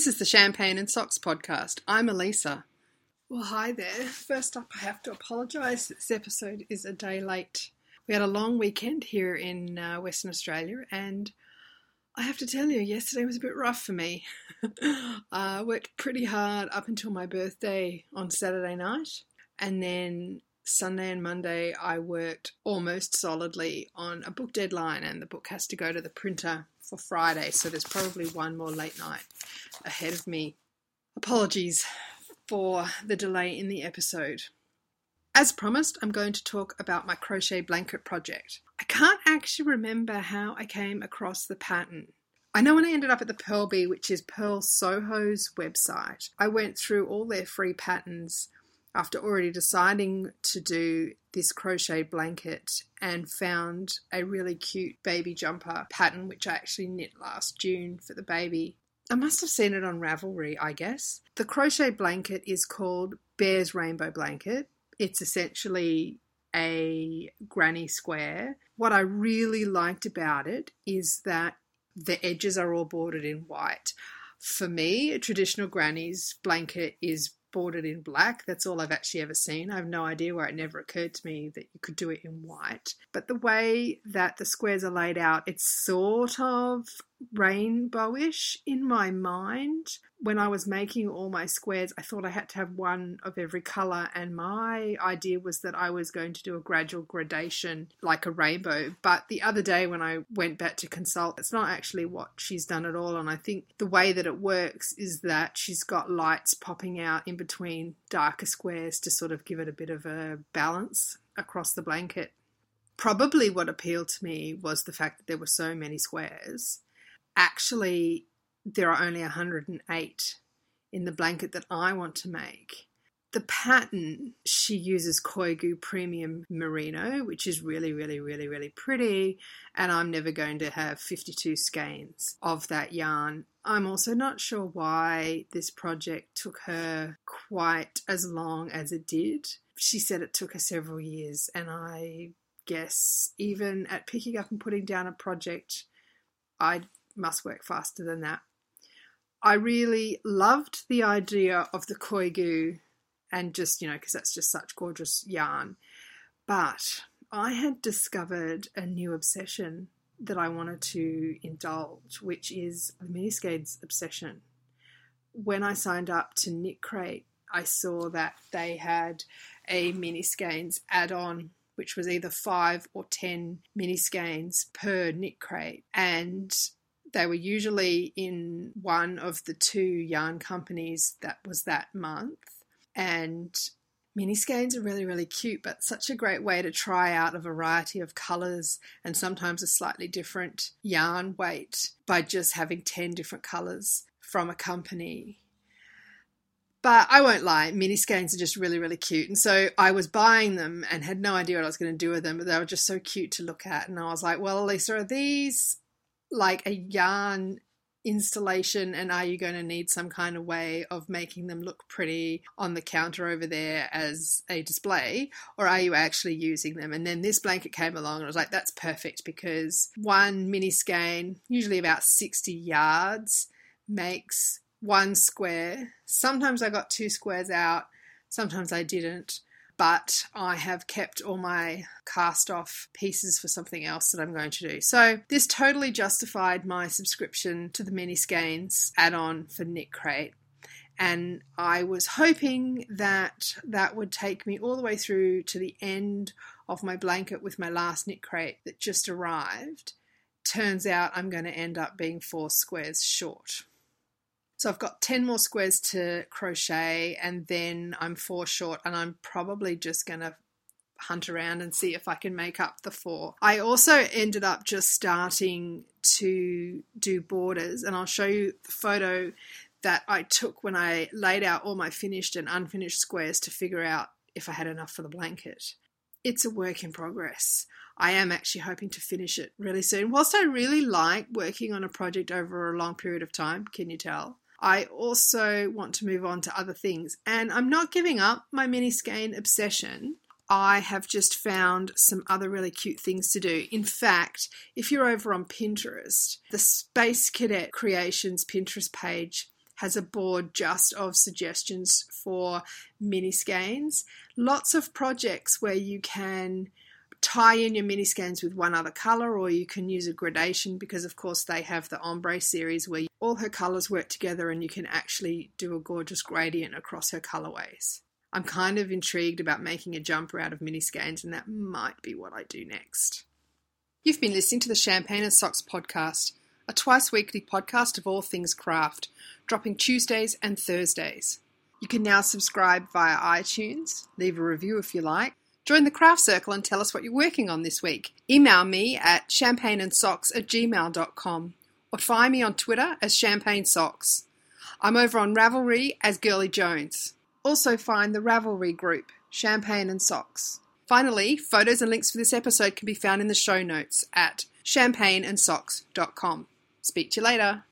This is the Champagne and Socks podcast. I'm Elisa. Well, hi there. First up, I have to apologise. This episode is a day late. We had a long weekend here in uh, Western Australia, and I have to tell you, yesterday was a bit rough for me. I worked pretty hard up until my birthday on Saturday night, and then Sunday and Monday I worked almost solidly on a book deadline, and the book has to go to the printer for Friday, so there's probably one more late night ahead of me. Apologies for the delay in the episode. As promised, I'm going to talk about my crochet blanket project. I can't actually remember how I came across the pattern. I know when I ended up at the Purl Bee, which is Purl Soho's website, I went through all their free patterns after already deciding to do this crochet blanket and found a really cute baby jumper pattern, which I actually knit last June for the baby. I must have seen it on Ravelry, I guess. The crochet blanket is called Bear's Rainbow Blanket. It's essentially a granny square. What I really liked about it is that the edges are all bordered in white. For me, a traditional granny's blanket is bordered in black. That's all I've actually ever seen. I have no idea where it never occurred to me that you could do it in white. But the way that the squares are laid out, it's sort of rainbowish in my mind. When I was making all my squares, I thought I had to have one of every colour, and my idea was that I was going to do a gradual gradation like a rainbow. But the other day, when I went back to consult, it's not actually what she's done at all. And I think the way that it works is that she's got lights popping out in between darker squares to sort of give it a bit of a balance across the blanket. Probably what appealed to me was the fact that there were so many squares actually there are only 108 in the blanket that I want to make. The pattern she uses Koigu Premium Merino, which is really, really, really, really pretty, and I'm never going to have 52 skeins of that yarn. I'm also not sure why this project took her quite as long as it did. She said it took her several years, and I guess even at picking up and putting down a project, I must work faster than that. I really loved the idea of the koigu and just, you know, because that's just such gorgeous yarn. But I had discovered a new obsession that I wanted to indulge, which is the mini skeins obsession. When I signed up to Knit Crate, I saw that they had a mini skeins add on, which was either five or ten mini skeins per knit crate. And they were usually in one of the two yarn companies that was that month. And mini skeins are really, really cute, but such a great way to try out a variety of colours and sometimes a slightly different yarn weight by just having 10 different colours from a company. But I won't lie, mini skeins are just really, really cute. And so I was buying them and had no idea what I was going to do with them, but they were just so cute to look at. And I was like, well, Lisa, are these like a yarn installation and are you going to need some kind of way of making them look pretty on the counter over there as a display? Or are you actually using them? And then this blanket came along and I was like that's perfect because one mini skein usually about 60 yards makes one square. Sometimes I got two squares out sometimes I didn't but I have kept all my cast off pieces for something else that I'm going to do. So this totally justified my subscription to the Mini Skeins add on for Knit Crate. And I was hoping that that would take me all the way through to the end of my blanket with my last knit crate that just arrived. Turns out I'm going to end up being four squares short. So I've got 10 more squares to crochet and then I'm four short and I'm probably just going to hunt around and see if I can make up the four. I also ended up just starting to do borders and I'll show you the photo that I took when I laid out all my finished and unfinished squares to figure out if I had enough for the blanket. It's a work in progress. I am actually hoping to finish it really soon. Whilst I really like working on a project over a long period of time, can you tell? I also want to move on to other things. And I'm not giving up my mini skein obsession. I have just found some other really cute things to do. In fact, if you're over on Pinterest, the Space Cadet Creations Pinterest page has a board just of suggestions for mini skeins. Lots of projects where you can tie in your mini skeins with one other color or you can use a gradation because of course they have the ombre series where all her colors work together and you can actually do a gorgeous gradient across her colorways. I'm kind of intrigued about making a jumper out of mini skeins and that might be what I do next. You've been listening to the Champagne and Socks podcast, a twice weekly podcast of all things craft, dropping Tuesdays and Thursdays. You can now subscribe via iTunes, leave a review if you like, Join the craft circle and tell us what you're working on this week. Email me at champagneandsocks at gmail.com or find me on Twitter as Champagne Socks. I'm over on Ravelry as Girly Jones. Also find the Ravelry group, Champagne and Socks. Finally, photos and links for this episode can be found in the show notes at champagneandsocks.com. Speak to you later.